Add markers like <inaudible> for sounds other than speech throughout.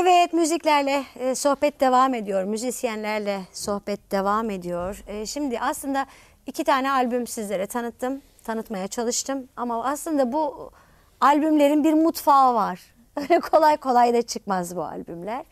Evet müziklerle e, sohbet devam ediyor. Müzisyenlerle sohbet devam ediyor. E, şimdi aslında iki tane albüm sizlere tanıttım. Tanıtmaya çalıştım. Ama aslında bu albümlerin bir mutfağı var. Öyle <laughs> kolay kolay da çıkmaz bu albümler.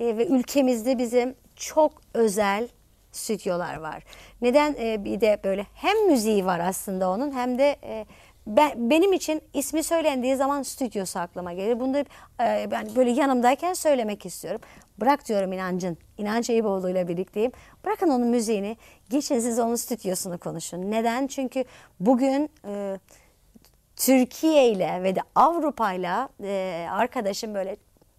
E, ve ülkemizde bizim çok özel stüdyolar var. Neden e, bir de böyle hem müziği var aslında onun hem de e, ben, benim için ismi söylendiği zaman stüdyosu aklıma gelir. Bunu da e, ben böyle yanımdayken söylemek istiyorum. Bırak diyorum inancın. İnanç Eyüboğlu ile birlikteyim. Bırakın onun müziğini. Geçin siz onun stüdyosunu konuşun. Neden? Çünkü bugün e, Türkiye ile ve de Avrupa ile e, arkadaşım böyle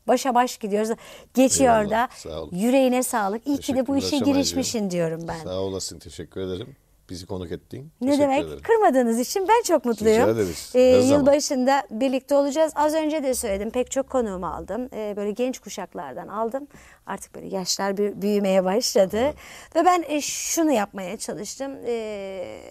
başa baş gidiyoruz. Geçiyor Eyvallah, da. sağ. Yüreğine sağlık. İyi ki de bu işe girişmişsin diyorum ben. Sağ olasın teşekkür ederim. Bizi konuk ettin. Ne Teşekkür demek? ederim. Kırmadığınız için ben çok mutluyum. Rica ederiz. Ee, yılbaşında birlikte olacağız. Az önce de söyledim. Pek çok konuğumu aldım. Ee, böyle genç kuşaklardan aldım. Artık böyle yaşlar büyü- büyümeye başladı. Ve ben e, şunu yapmaya çalıştım. Ee,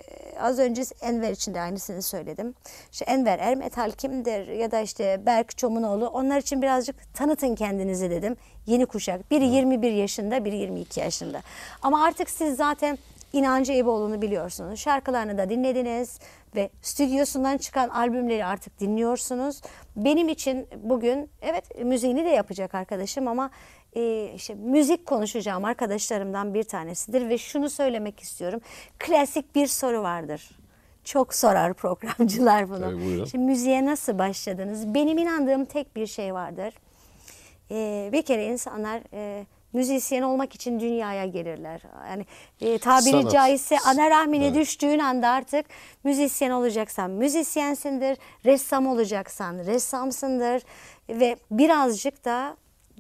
az önce Enver için de aynısını söyledim. İşte Enver Ermetal kimdir? Ya da işte Berk Çomunoğlu. Onlar için birazcık tanıtın kendinizi dedim. Yeni kuşak. Biri 21 yaşında, biri 22 yaşında. Ama artık siz zaten İnancı Eyüboğlu'nu biliyorsunuz. Şarkılarını da dinlediniz ve stüdyosundan çıkan albümleri artık dinliyorsunuz. Benim için bugün evet müziğini de yapacak arkadaşım ama e, işte müzik konuşacağım arkadaşlarımdan bir tanesidir ve şunu söylemek istiyorum. Klasik bir soru vardır. Çok sorar programcılar bunu. Tabii. Şimdi müziğe nasıl başladınız? Benim inandığım tek bir şey vardır. Ee, bir kere insanlar e, müzisyen olmak için dünyaya gelirler. Yani e, tabiri Sanat. caizse ana rahmine Evet. düştüğün anda artık müzisyen olacaksan müzisyensindir, ressam olacaksan ressamsındır ve birazcık da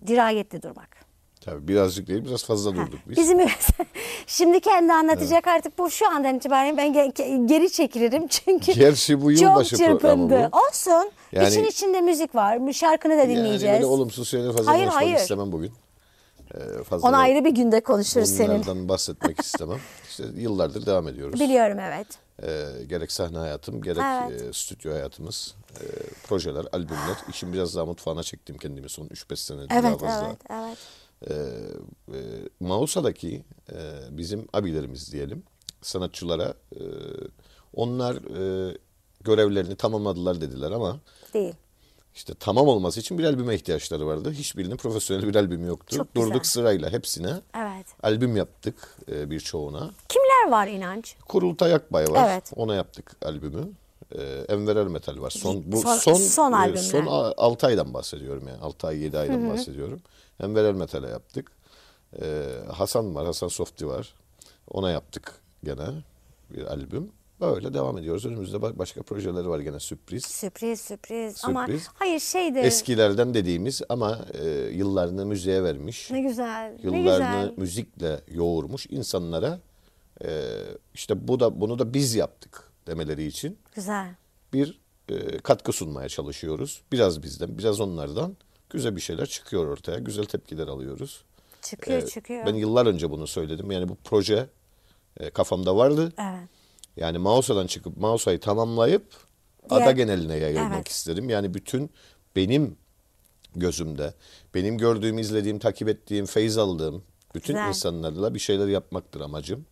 dirayetli durmak. Tabii birazcık değil biraz fazla durduk biz. Bizim <laughs> şimdi kendi anlatacak artık bu şu andan itibaren ben ge- geri çekilirim <laughs> çünkü Gerçi bu çok yılbaşı programı çırpındı. bu. Olsun. Yani- İçin içinde müzik var. Şarkını da dinleyeceğiz. Yani böyle olumsuz şeyler fazla Hayır, konuşmak hayır. istemem bugün. Ee, fazla Onu ayrı bir günde konuşuruz senin. bunlardan bahsetmek istemem. <laughs> İşte yıllardır devam ediyoruz. Biliyorum evet. Ee, gerek sahne hayatım gerek Evet. e, stüdyo hayatımız, e, projeler, albümler. İşin biraz daha mutfağına çektim kendimi son 3-5 senedir daha Evet fazla. evet evet. Ee, e, Mausa'daki e, bizim abilerimiz diyelim sanatçılara e, onlar e, görevlerini tamamladılar dediler ama Değil. İşte tamam olması için bir albüme ihtiyaçları vardı. Hiçbirinin profesyonel bir albümü yoktu. Çok güzel. Durduk sırayla hepsine Evet. albüm yaptık e, birçoğuna. Kimler var inanç? Kurultay Akbay var. Evet. Ona yaptık albümü. Ee, Enver Ermetal var. Son bu Son- son son e, son 6 aydan bahsediyorum yani. 6 ay 7 aydan bahsediyorum. Enver Ermetal'e yaptık. Ee, Hasan var. Hasan Softi var. Ona yaptık gene bir albüm. Böyle devam ediyoruz. Önümüzde ba- başka projeleri var gene sürpriz. Sürpriz sürpriz. Ama Sürpriz. hayır şeydi. Eskilerden dediğimiz ama e, yıllarını müziğe vermiş. Ne güzel. Ne yıllarını güzel. müzikle yoğurmuş insanlara e, işte bu da bunu da biz yaptık demeleri için Güzel. bir e, katkı sunmaya çalışıyoruz. Biraz bizden, biraz onlardan güzel bir şeyler çıkıyor ortaya. Güzel tepkiler alıyoruz. Çıkıyor E, çıkıyor. Ben yıllar önce bunu söyledim. Yani bu proje e, kafamda vardı. Evet. Yani Mausa'dan çıkıp Mausa'yı tamamlayıp Diğer- ada geneline yayılmak Evet. istedim. Yani bütün benim gözümde, benim gördüğüm, izlediğim, takip ettiğim, feyz aldığım bütün Güzel. insanlarla bir şeyler yapmaktır amacım.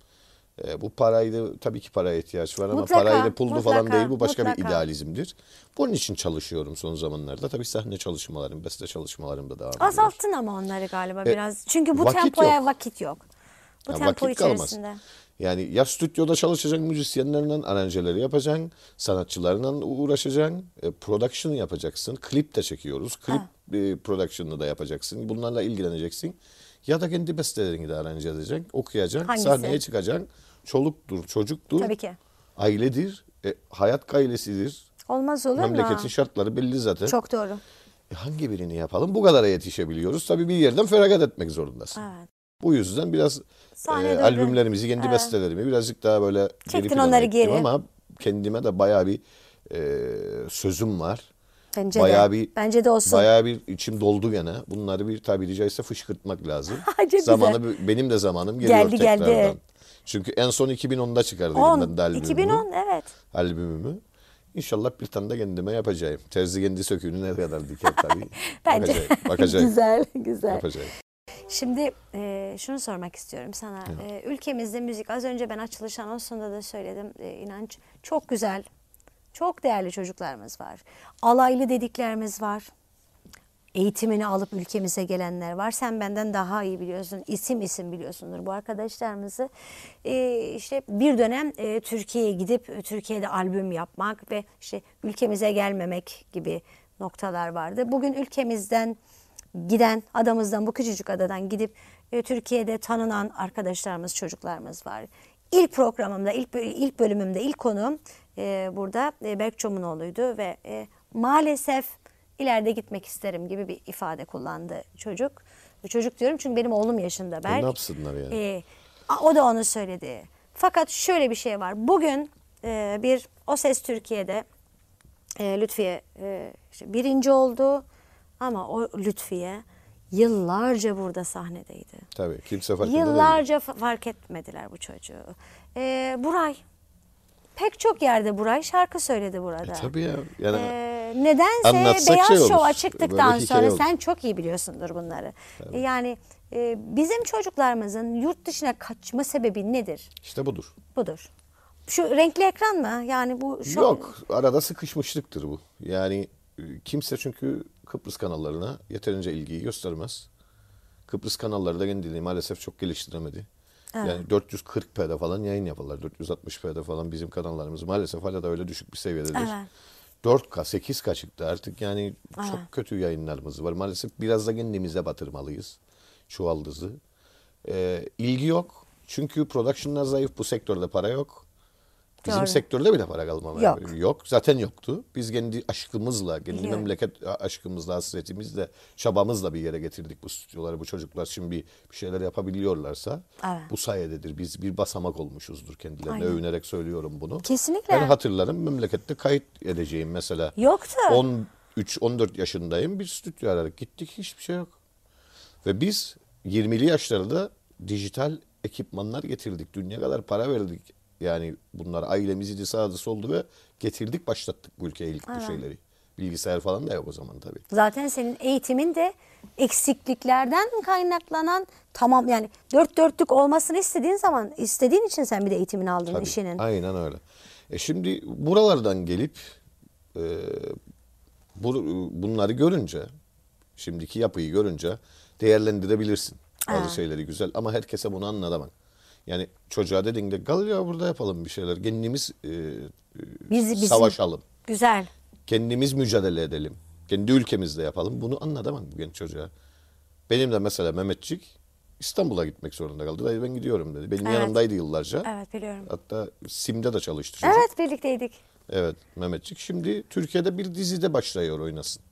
E, bu parayla tabii ki paraya ihtiyaç var ama Mutlaka, parayla pullu falan mutlaka, değil. Bu başka bir mutlaka. idealizmdir. Bunun için çalışıyorum son zamanlarda. Tabii sahne çalışmalarım, beste çalışmalarım da devam ediyor. Azalttın ama onları galiba E, biraz. Çünkü bu vakit tempoya yok. vakit yok. Bu Ya tempo vakit kalmaz. Yani ya stüdyoda çalışacaksın, müzisyenlerle aranjeleri yapacaksın, sanatçılarla uğraşacaksın, e, production yapacaksın, klip de çekiyoruz, klip e, production'ını da yapacaksın, bunlarla ilgileneceksin. Ya da kendi bestelerini de aranje edeceksin, okuyacaksın, Hangisi? sahneye çıkacaksın, çoluktur, çocuktur, Tabii ki. ailedir, e, hayat gailesidir. Olmaz olur Memleketin mu? şartları belli zaten. Çok doğru. E, hangi birini yapalım? Bu kadara yetişebiliyoruz. Tabii bir yerden feragat etmek zorundasın. Evet. Bu yüzden biraz e, albümlerimizi, kendi Evet. bestelerimi birazcık daha böyle Çektin geri plana onları ettim geri. ama kendime de bayağı bir e, sözüm var. Bence bayağı de. bir Bence de olsun. Bayağı bir içim doldu gene. Bunları bir tabiri caizse fışkırtmak lazım. <laughs> Zamanı benim de zamanım geliyor Geldi, geldi. tekrardan. Çünkü en son 2010'da çıkardıydım 10, ben de albümümü. 2010 evet. albümümü. İnşallah bir tane de kendime yapacağım. Terzi kendi söküğünü ne kadar <laughs> diker tabii. Bence Bakacağım. Bakacağım. <laughs> güzel, güzel. Yapacağım. Şimdi e, şunu sormak istiyorum sana. E, ülkemizde müzik az önce ben açılış anonsunda da söyledim. E, inanç çok güzel, çok değerli çocuklarımız var. Alaylı dediklerimiz var. Eğitimini alıp ülkemize gelenler var. Sen benden daha iyi biliyorsun. İsim isim biliyorsundur bu arkadaşlarımızı. E, işte bir dönem e, Türkiye'ye gidip e, Türkiye'de albüm yapmak ve işte ülkemize gelmemek gibi noktalar vardı. Bugün ülkemizden giden adamızdan bu küçücük adadan gidip e, Türkiye'de tanınan arkadaşlarımız, çocuklarımız var. İlk programımda, ilk ilk bölümümde ilk konuğum e, burada e, Berk Çomunoğlu'ydu ve e, maalesef ileride gitmek isterim gibi bir ifade kullandı çocuk. Çocuk diyorum çünkü benim oğlum yaşında Berk. ne yapsınlar yani? E, o da onu söyledi. Fakat şöyle bir şey var. Bugün e, bir O Ses Türkiye'de e, Lütfiye e, işte birinci oldu ama o Lütfiye yıllarca burada sahnedeydi. Tabii kimse farkında değil. Yıllarca fa- fark etmediler bu çocuğu. E, Buray pek çok yerde Buray şarkı söyledi burada. E, tabii ya. Yani Ee, nedense Anlatsak Beyaz şey olur. Hikaye sonra olur. sen çok iyi biliyorsundur bunları. E, Yani e, bizim çocuklarımızın yurt dışına kaçma sebebi nedir? işte budur. Budur. Şu renkli ekran mı? Yani bu şu Yok arada sıkışmışlıktır bu. Yani e, kimse çünkü Kıbrıs kanallarına yeterince ilgiyi göstermez. Kıbrıs kanalları da kendini maalesef çok geliştiremedi. Yani 440p'de falan yayın yaparlar. 460p'de falan bizim kanallarımız maalesef hala da öyle düşük bir seviyededir. Evet. 4K, 8K çıktı artık yani çok kötü yayınlarımız var. Maalesef biraz da kendimize batırmalıyız çuvaldızı. Ee, ilgi yok. Çünkü production'lar zayıf. Bu sektörde para yok. Bizim Doğru. sektörde bile para kalmadı. Yok. Yok. Zaten yoktu. Biz kendi aşkımızla, kendi Biliyorum. memleket aşkımızla, hasretimizle, çabamızla bir yere getirdik bu stüdyoları. Bu çocuklar şimdi bir şeyler yapabiliyorlarsa Evet. bu sayededir. Biz bir basamak olmuşuzdur kendilerine. Aynen. Övünerek söylüyorum bunu. Kesinlikle. Ben hatırlarım memlekette kayıt edeceğim mesela. Yoktu. 13-14 yaşındayım. Bir stüdyo aradık. Gittik hiçbir şey yok. Ve biz 20'li yaşlarda dijital ekipmanlar getirdik. Dünya kadar para verdik. Yani bunlar ailemizi de sağdı soldu ve getirdik başlattık bu ülkeye ilk bu şeyleri. Bilgisayar falan da yok o zaman tabii. Zaten senin eğitimin de eksikliklerden kaynaklanan tamam yani dört dörtlük olmasını istediğin zaman istediğin için sen bir de eğitimini aldın Tabii, işinin. Aynen öyle. E şimdi buralardan gelip e, bu, bunları görünce, şimdiki yapıyı görünce değerlendirebilirsin. Bazı şeyleri güzel ama herkese bunu anlatamam. Yani çocuğa dediğinde gel ya burada yapalım bir şeyler. Kendimiz e, e, Biz- bizim- savaşalım. Güzel. Kendimiz mücadele edelim. Kendi ülkemizde yapalım. Bunu anlatamam bu genç çocuğa. Benim de mesela Mehmetçik İstanbul'a gitmek zorunda kaldı. Dayı ben gidiyorum dedi. Benim Evet. yanımdaydı yıllarca. Evet biliyorum. Hatta Sim'de de çalıştı çocuk. Evet birlikteydik. Evet Mehmetçik. Şimdi Türkiye'de bir dizide başlıyor oynasın.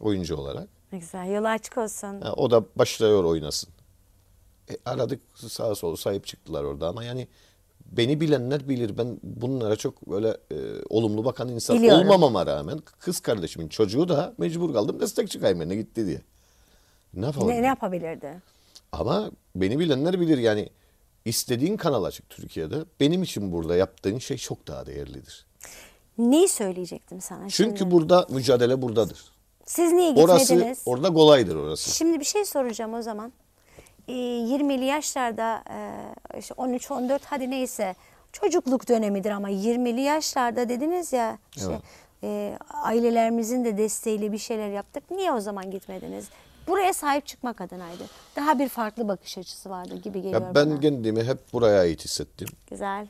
Oyuncu olarak. Ne güzel. Yolu açık olsun. Ha, o da başlıyor oynasın. E, aradık sağa sola sahip çıktılar orada ama yani beni bilenler bilir. Ben bunlara çok böyle e, olumlu bakan insan Biliyorum. olmamama rağmen kız kardeşimin çocuğu da mecbur kaldım destekçi kaymağına gitti diye. Ne yapalım? Ne, ne yapabilirdi? Ama beni bilenler bilir yani istediğin kanal açık Türkiye'de. Benim için burada yaptığın şey çok daha değerlidir. Neyi söyleyecektim sana Çünkü şimdi? burada mücadele buradadır. Siz niye gitmediniz? Orası orada kolaydır orası. Şimdi bir şey soracağım o zaman. Ee, 20'li yaşlarda e, işte 13-14 hadi neyse çocukluk dönemidir ama 20'li yaşlarda dediniz ya işte Evet. e, ailelerimizin de desteğiyle bir şeyler yaptık. Niye o zaman gitmediniz? Buraya sahip çıkmak adınaydı. Daha bir farklı bakış açısı vardı gibi geliyor Ya ben bana. kendimi hep buraya ait hissettim. Güzel.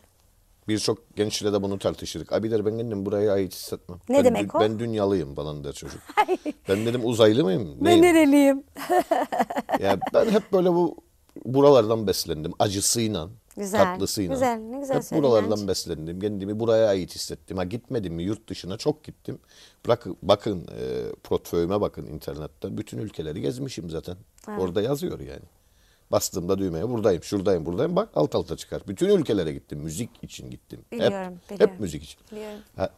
Birçok gençle de bunu tartışırık. Abi der ben kendimi buraya ait hissetmem. Ne ben, demek o? Ben dünyalıyım falan der çocuk. <laughs> ben dedim uzaylı mıyım? Ben Neyim? nereliyim? <laughs> Ya ben hep böyle bu buralardan beslendim. Acısıyla, Güzel, tatlısıyla. güzel, ne güzel Hep buralardan Hacı. beslendim. Kendimi buraya ait hissettim. Ha gitmedim mi yurt dışına çok gittim. Bırakın, bakın e, portföyüme bakın internetten. Bütün ülkeleri gezmişim zaten. Orada yazıyor yani. Bastığımda düğmeye buradayım, şuradayım, buradayım. Bak alt alta çıkar. Bütün ülkelere gittim. Müzik için gittim. Biliyorum, hep, biliyorum. hep müzik için. Biliyorum. Ha,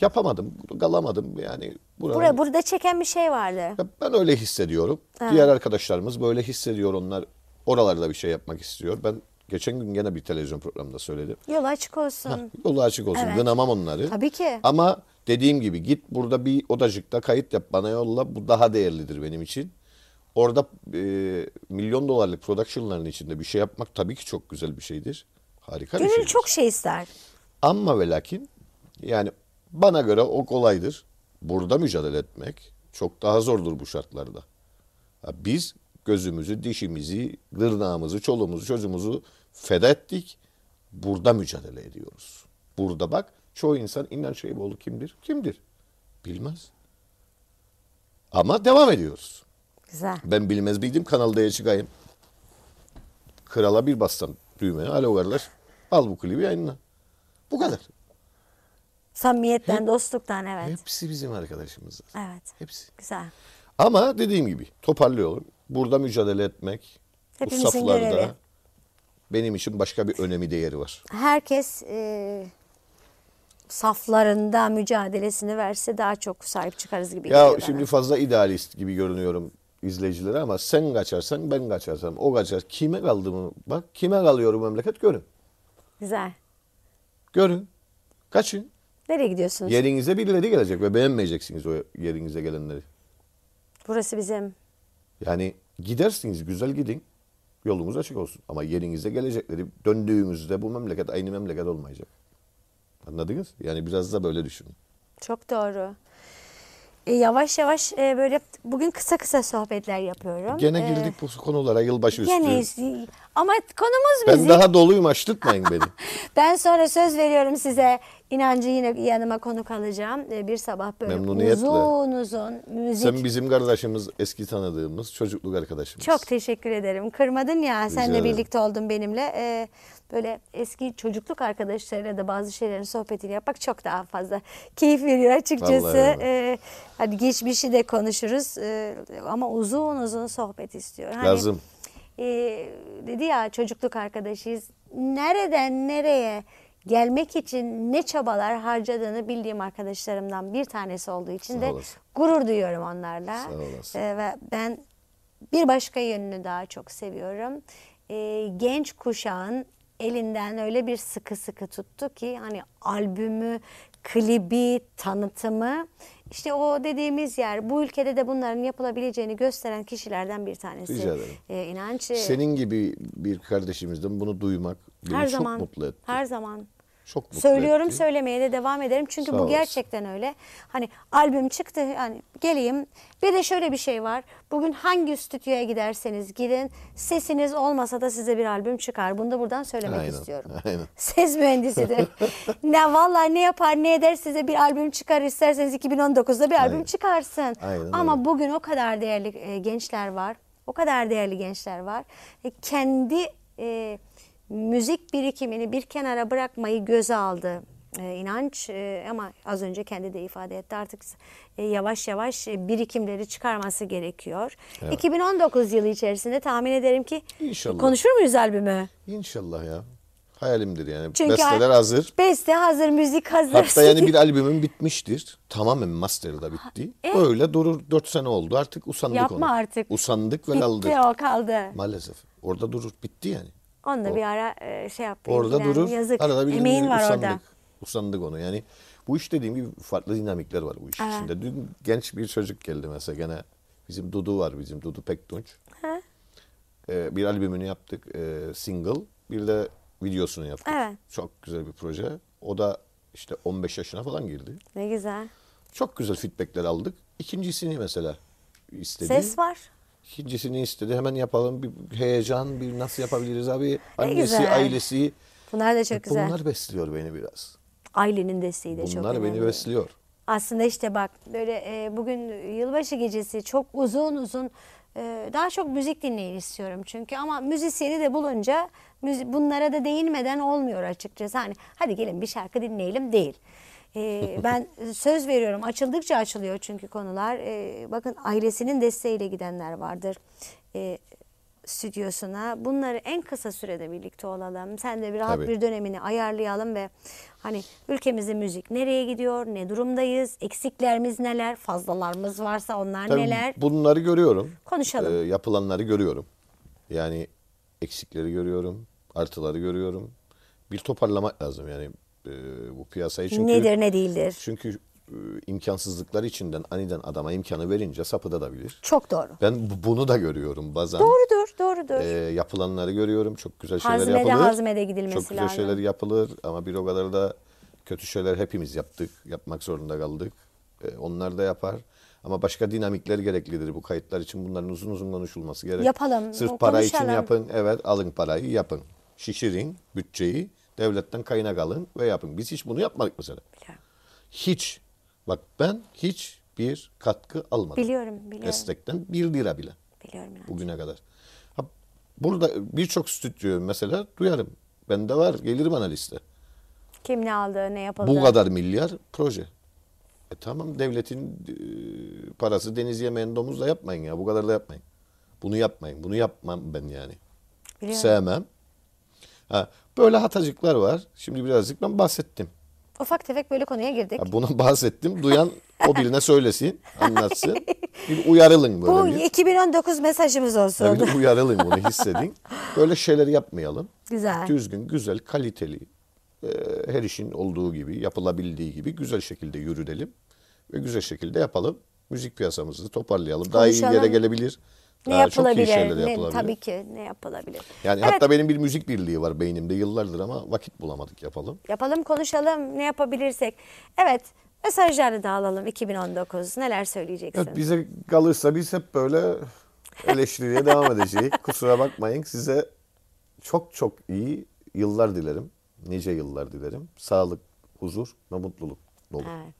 yapamadım, kalamadım yani. Buranın- Buraya, burada çeken bir şey vardı. Ben öyle hissediyorum. Diğer arkadaşlarımız böyle hissediyor. Onlar oralarda bir şey yapmak istiyor. Ben Geçen gün gene bir televizyon programında söyledim. Yol açık olsun. Yolu açık olsun. Evet. Gınamam onları. Tabii ki. Ama dediğim gibi git burada bir odacıkta kayıt yap bana yolla. Bu daha değerlidir benim için. Orada e, milyon dolarlık production'ların içinde bir şey yapmak tabii ki çok güzel bir şeydir. Harika bir Gönül şeydir. çok şey ister. Ama ve lakin yani bana göre o kolaydır. Burada mücadele etmek çok daha zordur bu şartlarda. Ha, Biz gözümüzü, dişimizi, tırnağımızı, çoluğumuzu, çocuğumuzu feda ettik. Burada mücadele ediyoruz. Burada bak çoğu insan İnan Şeyboğlu kimdir? Kimdir? Bilmez. Ama devam ediyoruz. Güzel. Ben bilmez miydim Kanal D'ye çıkayım. Krala bir bassam düğmeye. Alo kardeş al bu klibi yayınla. Bu kadar. Samimiyetten, dostluktan evet. Hepsi bizim arkadaşımız. Evet. Hepsi. Güzel. Ama dediğim gibi toparlıyorum. Burada mücadele etmek bu Hepimizin saflarda görevi. benim için başka bir önemi değeri var. Herkes e, saflarında mücadelesini verse daha çok sahip çıkarız gibi Ya geliyor bana. şimdi fazla idealist gibi görünüyorum izleyicilere ama sen kaçarsan ben kaçarsam o kaçar. Kime kaldı mı? Bak kime kalıyor bu memleket görün. Güzel. Görün. Kaçın. Nereye gidiyorsunuz? Yerinize birileri gelecek ve beğenmeyeceksiniz o yerinize gelenleri. Burası bizim. Yani gidersiniz güzel gidin. Yolunuz açık olsun. Ama yerinize gelecekleri döndüğümüzde bu memleket aynı memleket olmayacak. Anladınız? Yani biraz da böyle düşünün. Çok doğru. E, yavaş yavaş e, böyle bugün kısa kısa sohbetler yapıyorum. Gene E, girdik bu konulara yılbaşı üstü. Gene ama konumuz Ben müzik. daha doluyum açtırtmayın beni. <laughs> Ben sonra söz veriyorum size inancı yine yanıma konuk alacağım. E, Bir sabah böyle uzun uzun müzik. Sen bizim kardeşimiz, eski tanıdığımız çocukluk arkadaşımız. Çok teşekkür ederim. Kırmadın ya. Sen de ederim. birlikte oldun benimle. Ee, böyle eski çocukluk arkadaşlarıyla da bazı şeylerin sohbetini yapmak çok daha fazla keyif veriyor açıkçası. Ee, hadi geçmişi de konuşuruz. Ee, ama uzun uzun sohbet istiyor. Hani, Lazım. E, dedi ya çocukluk arkadaşıyız. Nereden nereye gelmek için ne çabalar harcadığını bildiğim arkadaşlarımdan bir tanesi olduğu için Sağ de olasın. gurur duyuyorum onlarla. Sağ olasın. Ee, ve ben bir başka yönünü daha çok seviyorum. Ee, genç kuşağın elinden öyle bir sıkı sıkı tuttu ki hani albümü, klibi, tanıtımı işte o dediğimiz yer bu ülkede de bunların yapılabileceğini gösteren kişilerden bir tanesi. Rica ederim. Ee, inanç e, Senin gibi bir kardeşimizden bunu duymak beni her çok zaman mutlu etti. her zaman Çok mutlu Söylüyorum etti. söylemeye de devam ederim. Çünkü Sağ bu olasın. gerçekten öyle. Hani albüm çıktı hani geleyim. Bir de şöyle bir şey var. Bugün hangi stüdyoya giderseniz gidin sesiniz olmasa da size bir albüm çıkar. Bunu da buradan söylemek Aynen, istiyorum. <laughs> aynen. Ses mühendisidir. ne vallahi ne yapar ne eder size bir albüm çıkar isterseniz 2019'da bir albüm Aynen. çıkarsın. Aynen Ama öyle. bugün o kadar değerli e, gençler var. O kadar değerli gençler var. E, kendi e, müzik birikimini bir kenara bırakmayı göze aldı. E, inanç e, ama az önce kendi de ifade etti artık e, yavaş yavaş e, birikimleri çıkarması gerekiyor. 2019 yılı içerisinde tahmin ederim ki İnşallah. konuşur muyuz albümü? İnşallah ya. Hayalimdir yani. Çünkü Besteler hazır. Beste hazır, müzik hazır. Hatta yani bir <laughs> albümüm bitmiştir. Tamamen master'da bitti. E? Öyle durur 4 sene oldu. Artık usandık Yapma ona. artık. Usandık ve Bitti kaldık. o kaldı. Maalesef. Orada durur. Bitti yani. Onu da O- bir ara e, şey yap. Orada ilgilen. durur. Yazık. Arada bir Emeğin var usandık. orada. Usandık onu. Yani bu iş dediğim gibi farklı dinamikler var bu iş Evet. içinde. Dün genç bir çocuk geldi mesela gene bizim Dudu var bizim Dudu Pektunç. Ha? Ee, bir albümünü yaptık e, single. Bir de videosunu yaptık. Evet. Çok güzel bir proje. O da işte 15 yaşına falan girdi. Ne güzel. Çok güzel feedbackler aldık. İkincisini mesela istedi. Ses var. İkincisini istedi. Hemen yapalım. Bir heyecan, bir nasıl yapabiliriz abi? Annesi, ailesi. Bunlar da çok güzel. Bunlar besliyor beni biraz. Ailenin desteği de çok Bunlar önemli. beni besliyor. Aslında işte bak böyle e, bugün yılbaşı gecesi çok uzun uzun e, daha çok müzik dinleyin istiyorum çünkü ama müzisyeni de bulunca bunlara da değinmeden olmuyor açıkçası. Hani hadi gelin bir şarkı dinleyelim değil. E, <laughs> ben söz veriyorum açıldıkça açılıyor çünkü konular. E, bakın ailesinin desteğiyle gidenler vardır. E, stüdyosuna. Bunları en kısa sürede birlikte olalım. Sen de bir rahat Tabii. bir dönemini ayarlayalım ve hani ülkemizde müzik nereye gidiyor, ne durumdayız, eksiklerimiz neler, fazlalarımız varsa onlar Tabii neler. bunları görüyorum. Konuşalım. Ee, yapılanları görüyorum. Yani eksikleri görüyorum. Artıları görüyorum. Bir toparlamak lazım yani e, bu piyasayı çünkü. Nedir ne değildir. Çünkü e, imkansızlıklar içinden aniden adama imkanı verince sapı da bilir. Çok doğru. Ben bu- bunu da görüyorum bazen. Doğrudur, doğrudur. E, yapılanları görüyorum. Çok güzel şeyler Hazmede, yapılır. hazmede gidilmesi Çok güzel lazım. şeyler yapılır ama bir o kadar da kötü şeyler hepimiz yaptık. Yapmak zorunda kaldık. E, onlar da yapar. Ama başka dinamikler gereklidir bu kayıtlar için. Bunların uzun uzun konuşulması gerek. Yapalım, Sırf para için konuşalım. yapın. Evet alın parayı yapın. Şişirin bütçeyi. Devletten kaynak alın ve yapın. Biz hiç bunu yapmadık mesela. Hiç. Bak ben hiç bir katkı almadım. Biliyorum, biliyorum. Estek'ten bir lira bile Biliyorum yani. bugüne kadar. Ha, burada birçok stüdyo mesela duyarım. Bende var gelir bana liste. Kim ne aldı, ne yapıldı. Bu kadar milyar proje. E tamam devletin e, parası deniz yemeğini domuzla yapmayın ya. Bu kadar da yapmayın. Bunu yapmayın. Bunu yapmam ben yani. Biliyorum. Sevmem. Ha, böyle hatacıklar var. Şimdi birazcık ben bahsettim. Ufak tefek böyle konuya girdik. Ha, buna bahsettim. Duyan o birine söylesin, anlatsın. <laughs> Bir uyarılın böyle Bu bir. 2019 mesajımız olsun. Ya bir de uyarılın bunu hissedin. Böyle şeyler yapmayalım. Güzel. Düzgün, güzel, kaliteli, e, her işin olduğu gibi, yapılabildiği gibi güzel şekilde yürütelim. Ve güzel şekilde yapalım. Müzik piyasamızı toparlayalım. Daha iyi yere gelebilir. Ne Daha çok iyi yapılabilir? şeyler Ne, yapılabilir. tabii ki ne yapılabilir? Yani evet, hatta benim bir müzik birliği var beynimde yıllardır ama vakit bulamadık yapalım. yapalım, konuşalım, ne yapabilirsek. Evet, mesajları da alalım 2019. Neler söyleyeceksin? Evet, bize kalırsa biz hep böyle eleştiriye <laughs> devam edeceğiz. Kusura bakmayın size çok çok iyi yıllar dilerim. Nice yıllar dilerim. Sağlık, huzur ve mutluluk dolu. Evet.